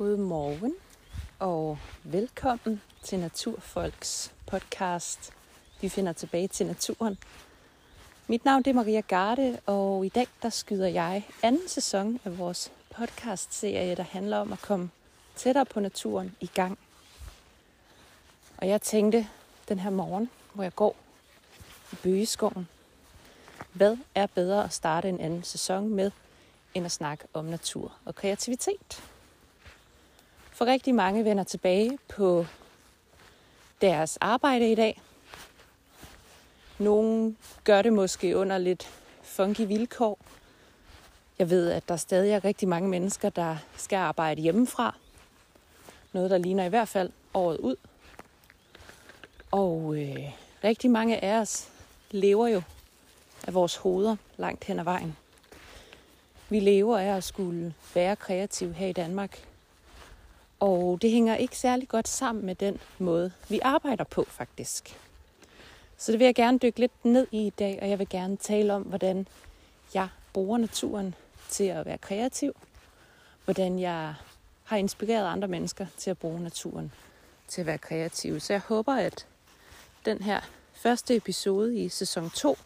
God morgen og velkommen til Naturfolks podcast. Vi finder tilbage til naturen. Mit navn er Maria Garde, og i dag der skyder jeg anden sæson af vores podcast-serie, der handler om at komme tættere på naturen i gang. Og jeg tænkte den her morgen, hvor jeg går i bøgeskoven, hvad er bedre at starte en anden sæson med, end at snakke om natur og kreativitet? For rigtig mange vender tilbage på deres arbejde i dag. Nogle gør det måske under lidt funky vilkår. Jeg ved, at der stadig er rigtig mange mennesker, der skal arbejde hjemmefra. Noget, der ligner i hvert fald året ud. Og øh, rigtig mange af os lever jo af vores hoveder langt hen ad vejen. Vi lever af at skulle være kreative her i Danmark. Og det hænger ikke særlig godt sammen med den måde, vi arbejder på faktisk. Så det vil jeg gerne dykke lidt ned i i dag, og jeg vil gerne tale om, hvordan jeg bruger naturen til at være kreativ. Hvordan jeg har inspireret andre mennesker til at bruge naturen til at være kreativ. Så jeg håber, at den her første episode i sæson 2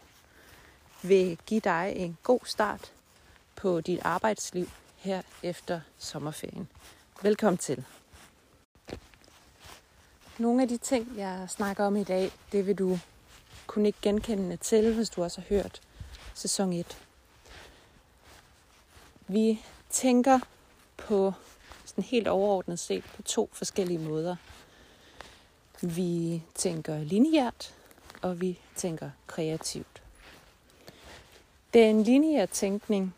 vil give dig en god start på dit arbejdsliv her efter sommerferien. Velkommen til. Nogle af de ting, jeg snakker om i dag, det vil du kunne ikke genkende til, hvis du også har hørt sæson 1. Vi tænker på sådan helt overordnet set på to forskellige måder. Vi tænker lineært, og vi tænker kreativt. Den lineære tænkning,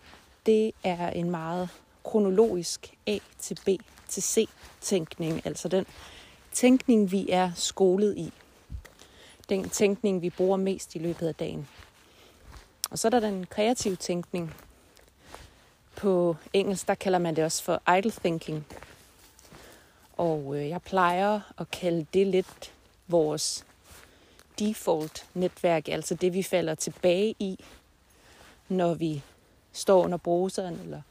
det er en meget kronologisk A til B til C tænkning, altså den tænkning, vi er skolet i. Den tænkning, vi bruger mest i løbet af dagen. Og så er der den kreative tænkning. På engelsk, der kalder man det også for idle thinking. Og øh, jeg plejer at kalde det lidt vores default netværk, altså det vi falder tilbage i, når vi står under bruseren eller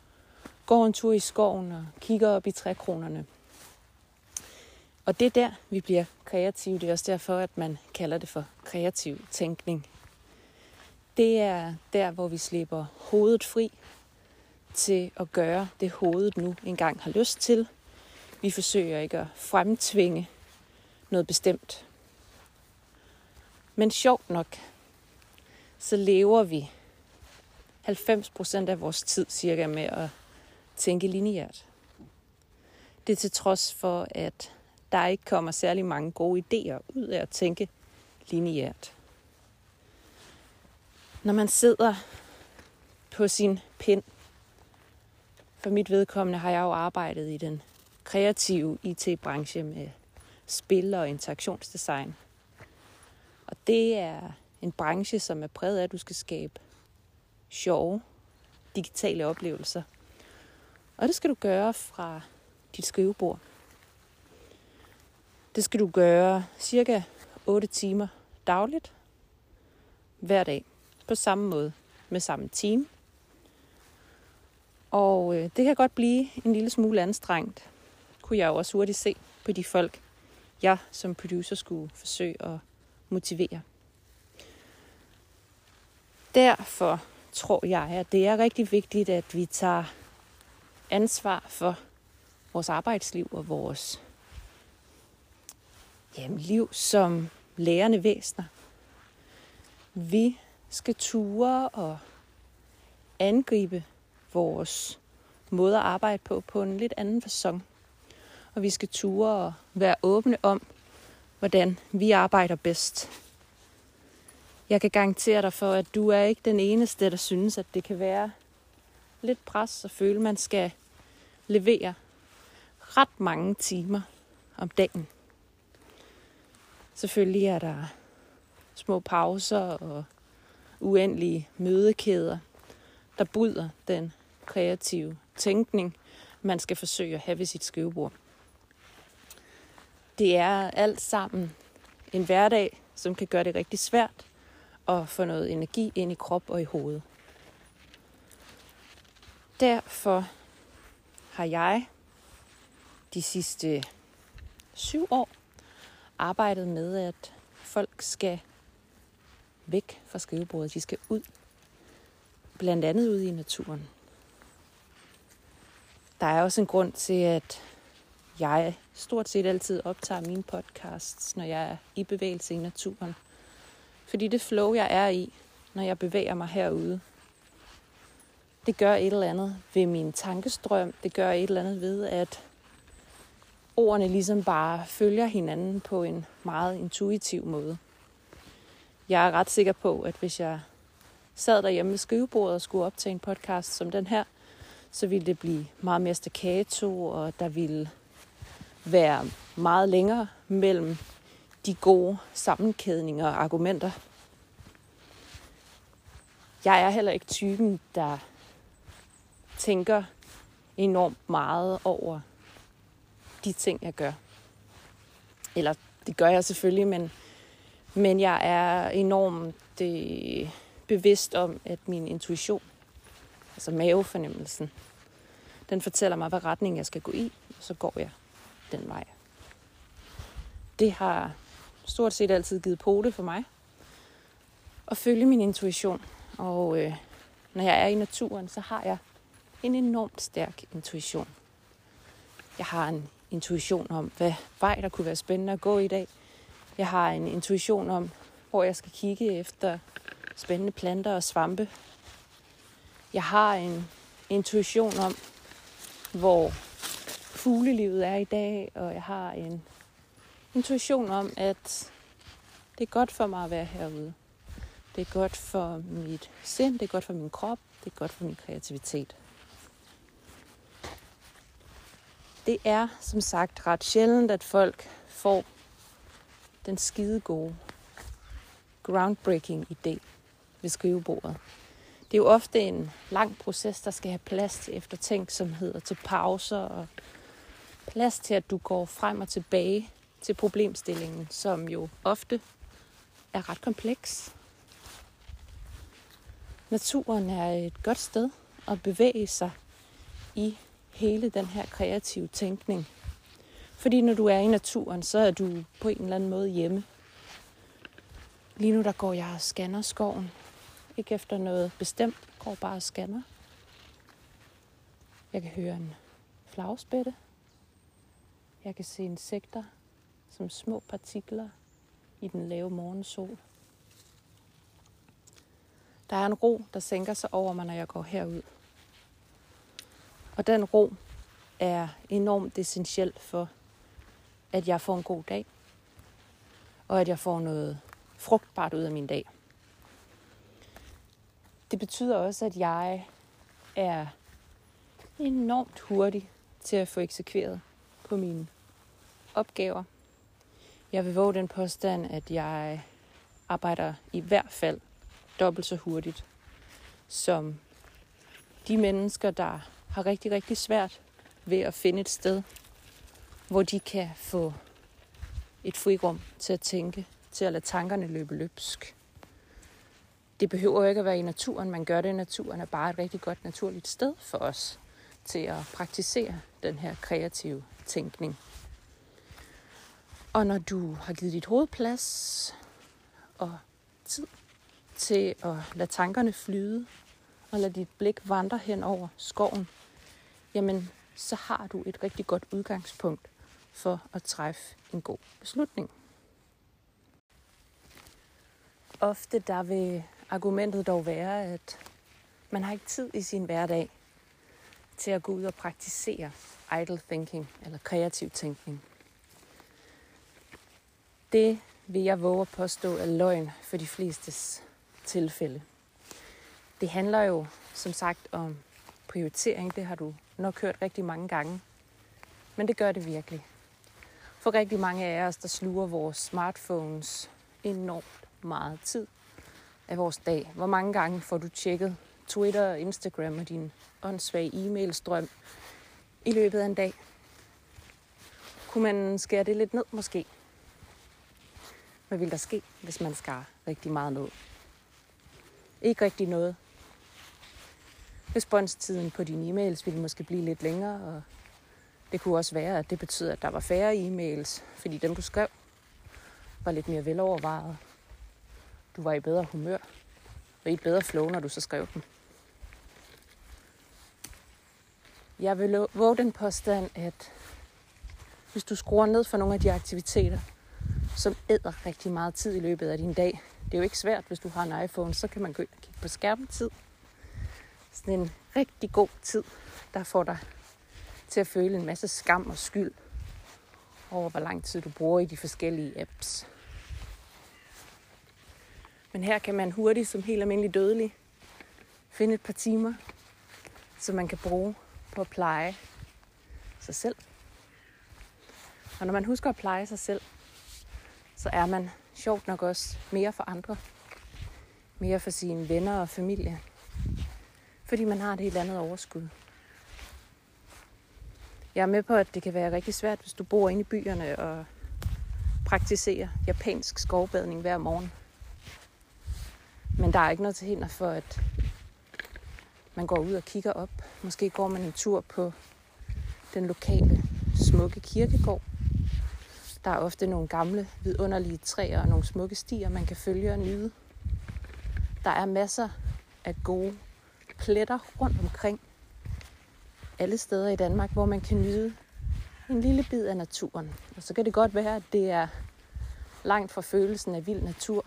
går en tur i skoven og kigger op i trækronerne. Og det er der, vi bliver kreative. Det er også derfor, at man kalder det for kreativ tænkning. Det er der, hvor vi slipper hovedet fri til at gøre det, hovedet nu engang har lyst til. Vi forsøger ikke at fremtvinge noget bestemt. Men sjovt nok, så lever vi 90% af vores tid cirka med at tænke lineært. Det er til trods for, at der ikke kommer særlig mange gode idéer ud af at tænke lineært. Når man sidder på sin pind, for mit vedkommende har jeg jo arbejdet i den kreative IT-branche med spil og interaktionsdesign. Og det er en branche, som er præget af, at du skal skabe sjove digitale oplevelser. Og det skal du gøre fra dit skrivebord. Det skal du gøre cirka 8 timer dagligt, hver dag, på samme måde, med samme team. Og øh, det kan godt blive en lille smule anstrengt, kunne jeg jo også hurtigt se på de folk, jeg som producer skulle forsøge at motivere. Derfor tror jeg, at det er rigtig vigtigt, at vi tager ansvar for vores arbejdsliv og vores jamen, liv som lærende væsener. Vi skal ture og angribe vores måde at arbejde på på en lidt anden façon. Og vi skal ture og være åbne om, hvordan vi arbejder bedst. Jeg kan garantere dig for, at du er ikke den eneste, der synes, at det kan være lidt pres og føle, at man skal leverer ret mange timer om dagen. Selvfølgelig er der små pauser og uendelige mødekæder, der bryder den kreative tænkning, man skal forsøge at have ved sit skrivebord. Det er alt sammen en hverdag, som kan gøre det rigtig svært at få noget energi ind i krop og i hoved. Derfor har jeg de sidste syv år arbejdet med, at folk skal væk fra skrivebordet. De skal ud. Blandt andet ud i naturen. Der er også en grund til, at jeg stort set altid optager mine podcasts, når jeg er i bevægelse i naturen. Fordi det flow, jeg er i, når jeg bevæger mig herude, det gør et eller andet ved min tankestrøm. Det gør et eller andet ved, at ordene ligesom bare følger hinanden på en meget intuitiv måde. Jeg er ret sikker på, at hvis jeg sad derhjemme ved skrivebordet og skulle optage en podcast som den her, så ville det blive meget mere staccato, og der ville være meget længere mellem de gode sammenkædninger og argumenter. Jeg er heller ikke typen, der tænker enormt meget over de ting, jeg gør. Eller det gør jeg selvfølgelig, men, men jeg er enormt det, øh, bevidst om, at min intuition, altså mavefornemmelsen, den fortæller mig, hvad retning jeg skal gå i, og så går jeg den vej. Det har stort set altid givet pote for mig at følge min intuition. Og øh, når jeg er i naturen, så har jeg en enormt stærk intuition. Jeg har en intuition om, hvad vej der kunne være spændende at gå i dag. Jeg har en intuition om, hvor jeg skal kigge efter spændende planter og svampe. Jeg har en intuition om, hvor fuglelivet er i dag, og jeg har en intuition om, at det er godt for mig at være herude. Det er godt for mit sind, det er godt for min krop, det er godt for min kreativitet. Det er som sagt ret sjældent, at folk får den skide gode groundbreaking idé ved skrivebordet. Det er jo ofte en lang proces, der skal have plads til eftertænksomhed og til pauser og plads til, at du går frem og tilbage til problemstillingen, som jo ofte er ret kompleks. Naturen er et godt sted at bevæge sig i hele den her kreative tænkning. Fordi når du er i naturen, så er du på en eller anden måde hjemme. Lige nu der går jeg og scanner skoven. Ikke efter noget bestemt, går bare og scanner. Jeg kan høre en flagspætte. Jeg kan se insekter som små partikler i den lave morgensol. Der er en ro, der sænker sig over mig, når jeg går herud. Og den ro er enormt essentiel for, at jeg får en god dag, og at jeg får noget frugtbart ud af min dag. Det betyder også, at jeg er enormt hurtig til at få eksekveret på mine opgaver. Jeg vil våge den påstand, at jeg arbejder i hvert fald dobbelt så hurtigt som de mennesker, der har rigtig, rigtig svært ved at finde et sted, hvor de kan få et frirum til at tænke, til at lade tankerne løbe løbsk. Det behøver jo ikke at være i naturen, man gør det i naturen, er bare et rigtig godt naturligt sted for os til at praktisere den her kreative tænkning. Og når du har givet dit hoved plads og tid til at lade tankerne flyde, og lade dit blik vandre hen over skoven, jamen så har du et rigtig godt udgangspunkt for at træffe en god beslutning. Ofte der vil argumentet dog være, at man har ikke tid i sin hverdag til at gå ud og praktisere idle thinking eller kreativ tænkning. Det vil jeg våge at påstå er løgn for de flestes tilfælde. Det handler jo som sagt om prioritering. Det har du nok hørt rigtig mange gange. Men det gør det virkelig. For rigtig mange af os, der sluger vores smartphones enormt meget tid af vores dag. Hvor mange gange får du tjekket Twitter Instagram og din åndssvage e-mailstrøm i løbet af en dag? Kunne man skære det lidt ned måske? Hvad vil der ske, hvis man skar rigtig meget ned? Ikke rigtig noget. Responstiden på dine e-mails ville måske blive lidt længere, og Det kunne også være, at det betyder, at der var færre e-mails, fordi dem du skrev var lidt mere velovervejet. Du var i bedre humør og i et bedre flow, når du så skrev dem. Jeg vil våge den påstand, at hvis du skruer ned for nogle af de aktiviteter, som æder rigtig meget tid i løbet af din dag. Det er jo ikke svært, hvis du har en iPhone, så kan man gå ind og kigge på skærmtid. Sådan en rigtig god tid, der får dig til at føle en masse skam og skyld over, hvor lang tid du bruger i de forskellige apps. Men her kan man hurtigt, som helt almindelig dødelig, finde et par timer, som man kan bruge på at pleje sig selv. Og når man husker at pleje sig selv, så er man sjovt nok også mere for andre. Mere for sine venner og familie. Fordi man har et helt andet overskud. Jeg er med på, at det kan være rigtig svært, hvis du bor inde i byerne og praktiserer japansk skovbadning hver morgen. Men der er ikke noget til hinder for, at man går ud og kigger op. Måske går man en tur på den lokale smukke kirkegård. Der er ofte nogle gamle, vidunderlige træer og nogle smukke stier, man kan følge og nyde. Der er masser af gode pletter rundt omkring alle steder i Danmark, hvor man kan nyde en lille bid af naturen. Og så kan det godt være, at det er langt fra følelsen af vild natur.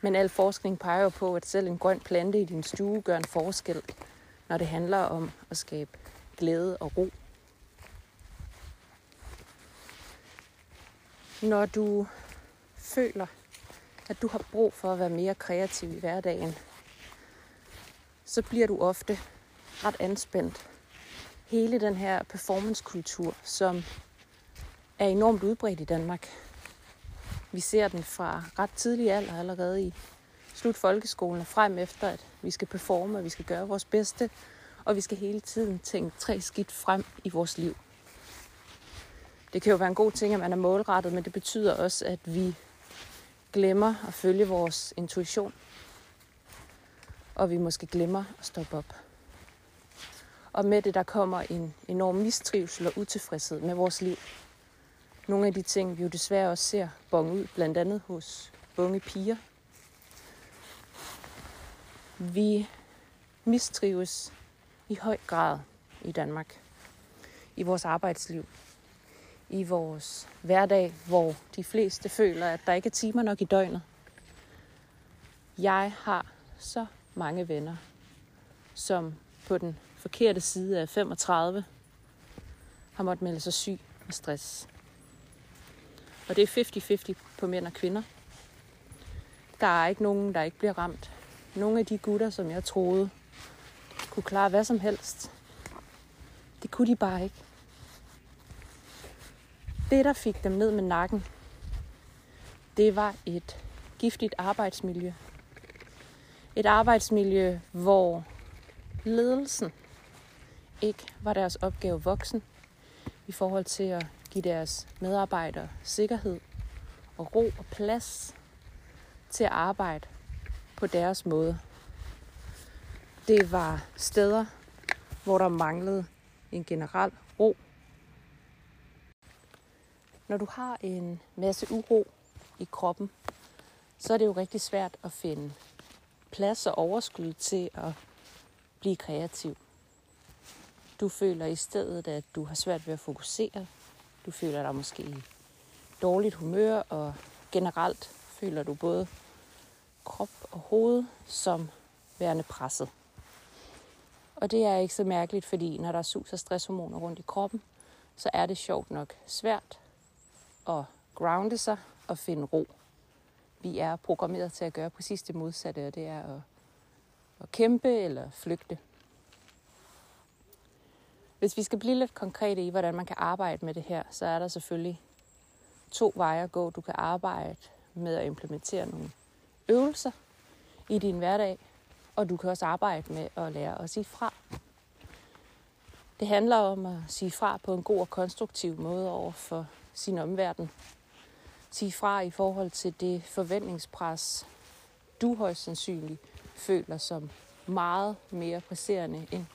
Men al forskning peger jo på, at selv en grøn plante i din stue gør en forskel, når det handler om at skabe glæde og ro. Når du føler, at du har brug for at være mere kreativ i hverdagen, så bliver du ofte ret anspændt. Hele den her performancekultur, som er enormt udbredt i Danmark. Vi ser den fra ret tidlig alder allerede i slut folkeskolen og frem efter, at vi skal performe, og vi skal gøre vores bedste, og vi skal hele tiden tænke tre skidt frem i vores liv. Det kan jo være en god ting, at man er målrettet, men det betyder også, at vi glemmer at følge vores intuition. Og vi måske glemmer at stoppe op. Og med det, der kommer en enorm mistrivsel og utilfredshed med vores liv. Nogle af de ting, vi jo desværre også ser bonge ud, blandt andet hos unge piger. Vi mistrives i høj grad i Danmark. I vores arbejdsliv. I vores hverdag, hvor de fleste føler, at der ikke er timer nok i døgnet. Jeg har så mange venner, som på den forkerte side af 35 har måttet melde sig syg med stress. Og det er 50-50 på mænd og kvinder. Der er ikke nogen, der ikke bliver ramt. Nogle af de gutter, som jeg troede kunne klare hvad som helst, det kunne de bare ikke. Det, der fik dem ned med nakken, det var et giftigt arbejdsmiljø. Et arbejdsmiljø, hvor ledelsen ikke var deres opgave voksen i forhold til at give deres medarbejdere sikkerhed og ro og plads til at arbejde på deres måde. Det var steder, hvor der manglede en generel ro. Når du har en masse uro i kroppen, så er det jo rigtig svært at finde plads og overskud til at blive kreativ. Du føler i stedet, at du har svært ved at fokusere. Du føler dig måske i dårligt humør, og generelt føler du både krop og hoved som værende presset. Og det er ikke så mærkeligt, fordi når der er sus og stresshormoner rundt i kroppen, så er det sjovt nok svært at grounde sig og finde ro. Vi er programmeret til at gøre præcis det modsatte, og det er at, at kæmpe eller flygte. Hvis vi skal blive lidt konkrete i, hvordan man kan arbejde med det her, så er der selvfølgelig to veje at gå. Du kan arbejde med at implementere nogle øvelser i din hverdag, og du kan også arbejde med at lære at sige fra. Det handler om at sige fra på en god og konstruktiv måde over for sin omverden. Sige fra i forhold til det forventningspres, du højst sandsynligt føler som meget mere presserende end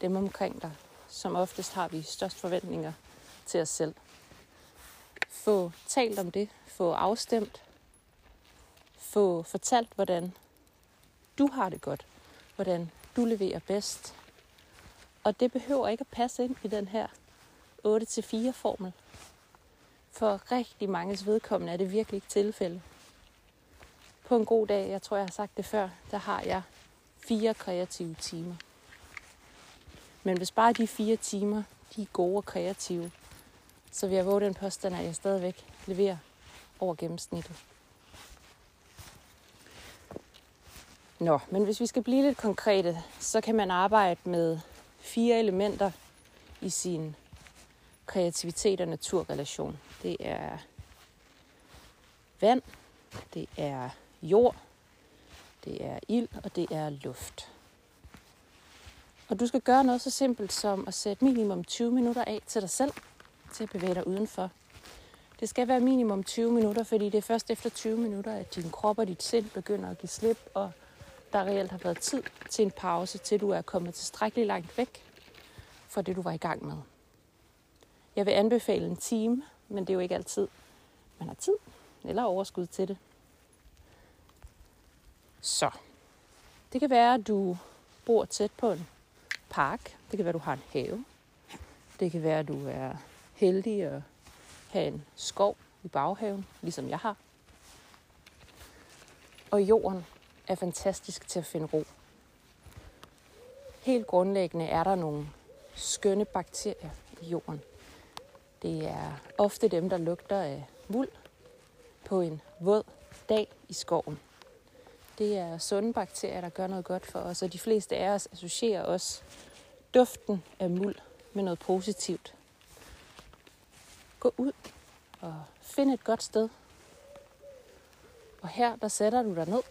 dem omkring dig, som oftest har vi størst forventninger til os selv. Få talt om det, få afstemt, få fortalt, hvordan du har det godt, hvordan du leverer bedst. Og det behøver ikke at passe ind i den her 8-4 formel. For rigtig mange vedkommende er det virkelig ikke tilfælde. På en god dag, jeg tror jeg har sagt det før, der har jeg fire kreative timer. Men hvis bare de fire timer, de er gode og kreative, så vil jeg våge den påstand, at jeg stadigvæk leverer over gennemsnittet. Nå, men hvis vi skal blive lidt konkrete, så kan man arbejde med fire elementer i sin kreativitet og naturrelation. Det er vand, det er jord, det er ild og det er luft. Og du skal gøre noget så simpelt som at sætte minimum 20 minutter af til dig selv, til at bevæge dig udenfor. Det skal være minimum 20 minutter, fordi det er først efter 20 minutter, at din krop og dit sind begynder at give slip, og der reelt har været tid til en pause, til du er kommet tilstrækkeligt langt væk fra det, du var i gang med. Jeg vil anbefale en time, men det er jo ikke altid, man har tid eller overskud til det. Så, det kan være, at du bor tæt på en park. Det kan være, at du har en have. Det kan være, at du er heldig at have en skov i baghaven, ligesom jeg har. Og jorden er fantastisk til at finde ro. Helt grundlæggende er der nogle skønne bakterier i jorden. Det er ofte dem, der lugter af muld på en våd dag i skoven. Det er sunde bakterier, der gør noget godt for os, og de fleste af os associerer også duften af muld med noget positivt. Gå ud og find et godt sted. Og her, der sætter du dig ned.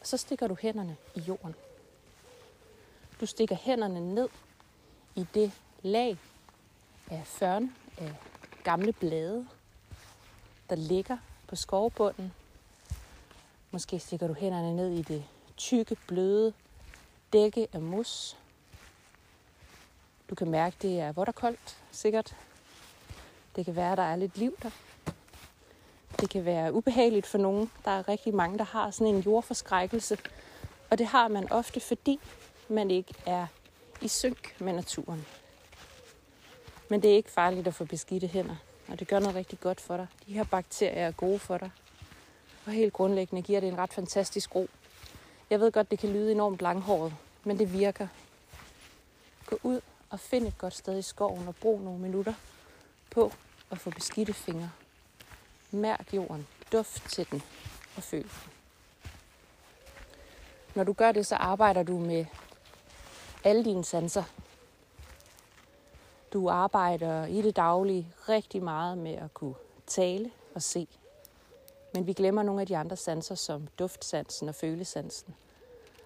Og så stikker du hænderne i jorden. Du stikker hænderne ned i det lag af førn, af gamle blade, der ligger på skovbunden. Måske stikker du hænderne ned i det tykke, bløde dække af mos. Du kan mærke, det er vådt og koldt, sikkert. Det kan være, der er lidt liv der. Det kan være ubehageligt for nogen. Der er rigtig mange, der har sådan en jordforskrækkelse. Og det har man ofte, fordi man ikke er i synk med naturen. Men det er ikke farligt at få beskidte hænder, og det gør noget rigtig godt for dig. De her bakterier er gode for dig. Og helt grundlæggende giver det en ret fantastisk ro. Jeg ved godt, det kan lyde enormt langhåret, men det virker. Gå ud og find et godt sted i skoven og brug nogle minutter på at få beskidte fingre. Mærk jorden, duft til den og føl den. Når du gør det, så arbejder du med alle dine sanser. Du arbejder i det daglige rigtig meget med at kunne tale og se. Men vi glemmer nogle af de andre sanser, som duftsansen og følesansen.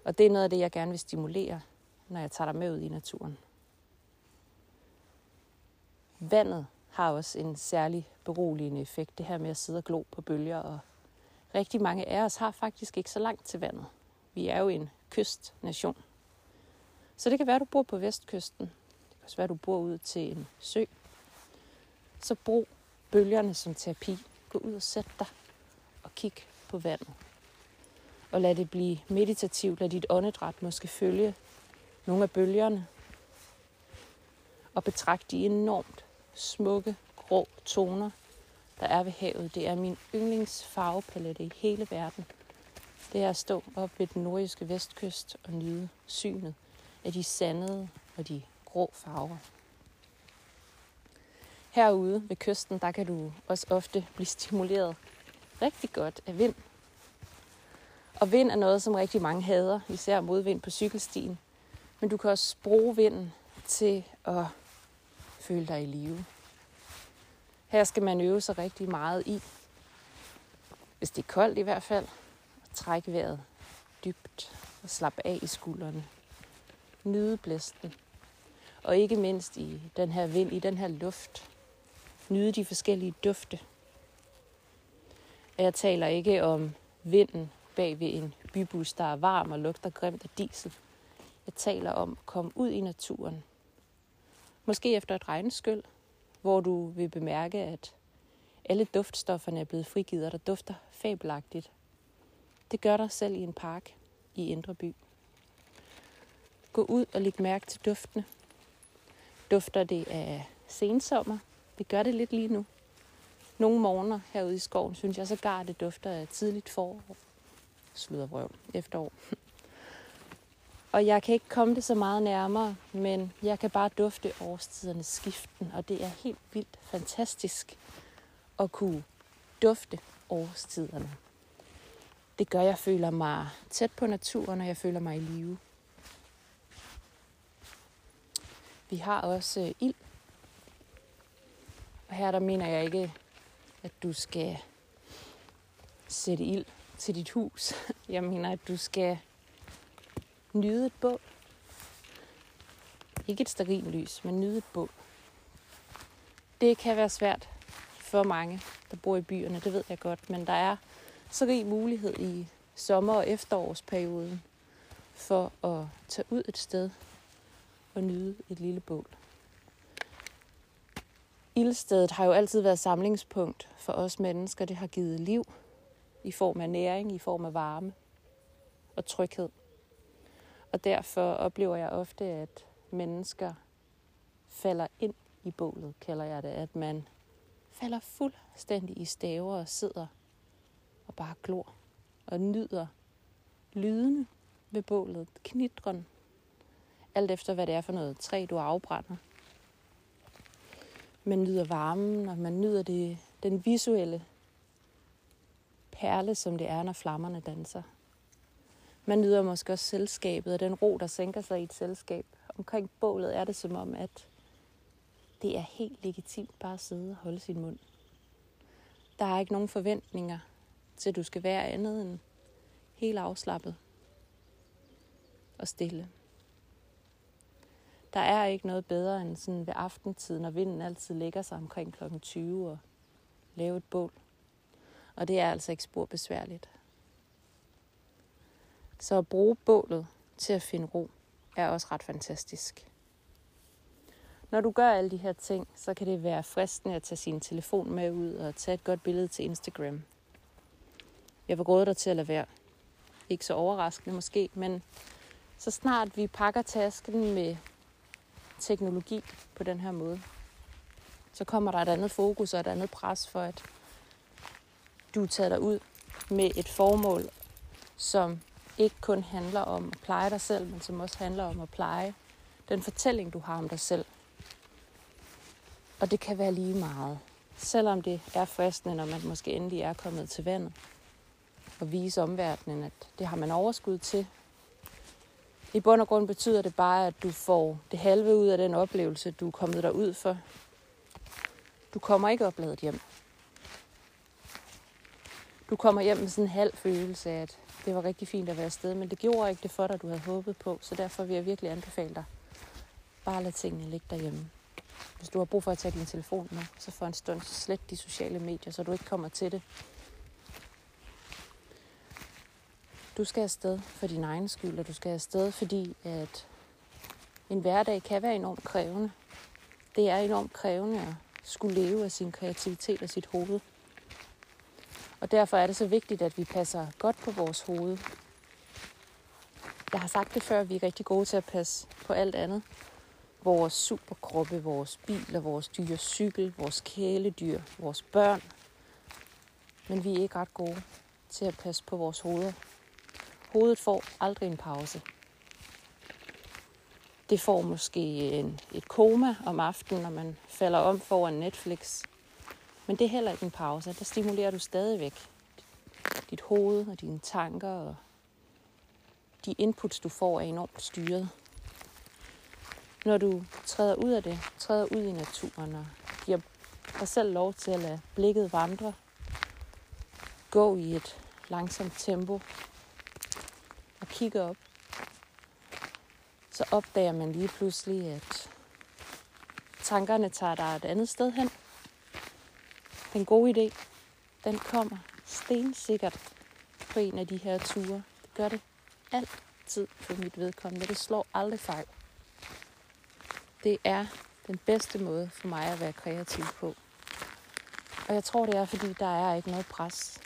Og det er noget af det, jeg gerne vil stimulere, når jeg tager dig med ud i naturen. Vandet har også en særlig beroligende effekt, det her med at sidde og glo på bølger. Og rigtig mange af os har faktisk ikke så langt til vandet. Vi er jo en kystnation. Så det kan være, at du bor på vestkysten. Kan være, at du bor ud til en sø. Så brug bølgerne som terapi. Gå ud og sæt dig og kig på vandet. Og lad det blive meditativt. Lad dit åndedræt måske følge nogle af bølgerne. Og betragt de enormt smukke, grå toner, der er ved havet. Det er min yndlingsfarvepalette i hele verden. Det er at stå op ved den nordjyske vestkyst og nyde synet af de sandede og de grå farver. Herude ved kysten, der kan du også ofte blive stimuleret rigtig godt af vind. Og vind er noget, som rigtig mange hader, især modvind på cykelstien. Men du kan også bruge vinden til at føle dig i live. Her skal man øve sig rigtig meget i, hvis det er koldt i hvert fald, at trække vejret dybt og slappe af i skuldrene. Nyde blæsten. Og ikke mindst i den her vind, i den her luft. Nyde de forskellige dufte. Jeg taler ikke om vinden bag ved en bybus, der er varm og lugter grimt af diesel. Jeg taler om at komme ud i naturen Måske efter et regnskyld, hvor du vil bemærke, at alle duftstofferne er blevet frigivet, og der dufter fabelagtigt. Det gør dig selv i en park i Indre By. Gå ud og læg mærke til duftene. Dufter det af sensommer? Det gør det lidt lige nu. Nogle morgener herude i skoven, synes jeg så gar det dufter af tidligt forår. Sludervrøv. Efterår. Og jeg kan ikke komme det så meget nærmere, men jeg kan bare dufte årstidernes skiften, og det er helt vildt fantastisk at kunne dufte årstiderne. Det gør, at jeg føler mig tæt på naturen, og jeg føler mig i live. Vi har også øh, ild. Og her der mener jeg ikke, at du skal sætte ild til dit hus. Jeg mener, at du skal nyde et bål. Ikke et lys, men nyde et bål. Det kan være svært for mange, der bor i byerne, det ved jeg godt, men der er så rig mulighed i sommer- og efterårsperioden for at tage ud et sted og nyde et lille bål. Ildstedet har jo altid været samlingspunkt for os mennesker. Det har givet liv i form af næring, i form af varme og tryghed. Og derfor oplever jeg ofte, at mennesker falder ind i bålet, kalder jeg det. At man falder fuldstændig i staver og sidder og bare glor og nyder lydene ved bålet, knitren, alt efter hvad det er for noget træ, du afbrænder. Man nyder varmen, og man nyder det, den visuelle perle, som det er, når flammerne danser. Man nyder måske også selskabet og den ro, der sænker sig i et selskab. Omkring bålet er det som om, at det er helt legitimt bare at sidde og holde sin mund. Der er ikke nogen forventninger til, at du skal være andet end helt afslappet og stille. Der er ikke noget bedre end sådan ved aftentid, når vinden altid lægger sig omkring kl. 20 og lave et bål. Og det er altså ikke spor besværligt. Så at bruge bålet til at finde ro er også ret fantastisk. Når du gør alle de her ting, så kan det være fristende at tage sin telefon med ud og tage et godt billede til Instagram. Jeg var gået der til at lade være. Ikke så overraskende måske, men så snart vi pakker tasken med teknologi på den her måde, så kommer der et andet fokus og et andet pres for, at du tager dig ud med et formål, som ikke kun handler om at pleje dig selv, men som også handler om at pleje den fortælling, du har om dig selv. Og det kan være lige meget. Selvom det er fristende, når man måske endelig er kommet til vandet. Og vise omverdenen, at det har man overskud til. I bund og grund betyder det bare, at du får det halve ud af den oplevelse, du er kommet der ud for. Du kommer ikke opladet hjem. Du kommer hjem med sådan en halv følelse af, at det var rigtig fint at være afsted, men det gjorde ikke det for dig, du havde håbet på. Så derfor vil jeg virkelig anbefale dig, bare lad tingene ligge derhjemme. Hvis du har brug for at tage din telefon med, så for en stund slet de sociale medier, så du ikke kommer til det. Du skal afsted for din egen skyld, og du skal afsted, fordi at en hverdag kan være enormt krævende. Det er enormt krævende at skulle leve af sin kreativitet og sit hoved. Og derfor er det så vigtigt, at vi passer godt på vores hoved. Jeg har sagt det før, vi er rigtig gode til at passe på alt andet. Vores superkroppe, vores biler, vores dyre cykel, vores kæledyr, vores børn. Men vi er ikke ret gode til at passe på vores hoveder. Hovedet får aldrig en pause. Det får måske en, et koma om aftenen, når man falder om foran Netflix. Men det er heller ikke en pause. Der stimulerer du stadigvæk dit hoved og dine tanker og de inputs, du får, er enormt styret. Når du træder ud af det, træder ud i naturen og giver dig selv lov til at lade blikket vandre, gå i et langsomt tempo kigger op, så opdager man lige pludselig, at tankerne tager dig et andet sted hen. Den gode idé, den kommer stensikkert på en af de her ture. Det gør det altid for mit vedkommende. Det slår aldrig fejl. Det er den bedste måde for mig at være kreativ på. Og jeg tror, det er, fordi der er ikke noget pres.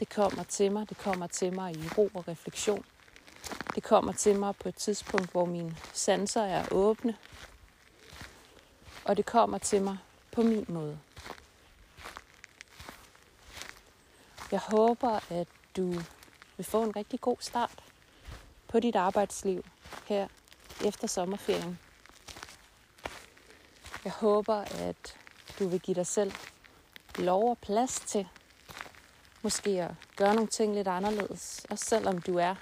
Det kommer til mig. Det kommer til mig i ro og refleksion. Det kommer til mig på et tidspunkt, hvor mine sanser er åbne. Og det kommer til mig på min måde. Jeg håber, at du vil få en rigtig god start på dit arbejdsliv her efter sommerferien. Jeg håber, at du vil give dig selv lov og plads til måske at gøre nogle ting lidt anderledes, også selvom du er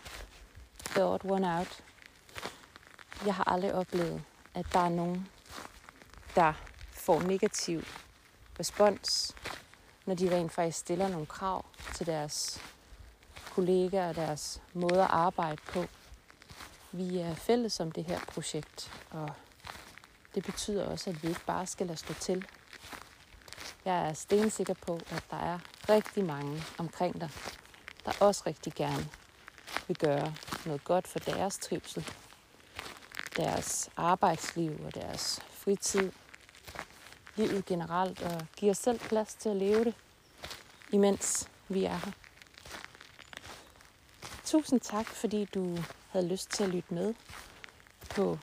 the odd one out. Jeg har aldrig oplevet, at der er nogen, der får negativ respons, når de rent faktisk stiller nogle krav til deres kollegaer og deres måde at arbejde på. Vi er fælles om det her projekt, og det betyder også, at vi ikke bare skal lade stå til. Jeg er stensikker på, at der er rigtig mange omkring dig, der også rigtig gerne vil gøre noget godt for deres trivsel, deres arbejdsliv og deres fritid, livet generelt, og give os selv plads til at leve det, imens vi er her. Tusind tak, fordi du havde lyst til at lytte med på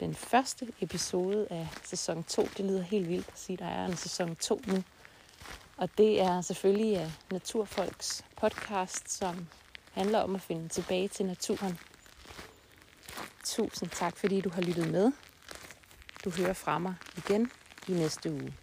den første episode af sæson 2. Det lyder helt vildt at sige, at der er en sæson 2 nu. Og det er selvfølgelig af Naturfolks podcast, som handler om at finde tilbage til naturen. Tusind tak, fordi du har lyttet med. Du hører fra mig igen i næste uge.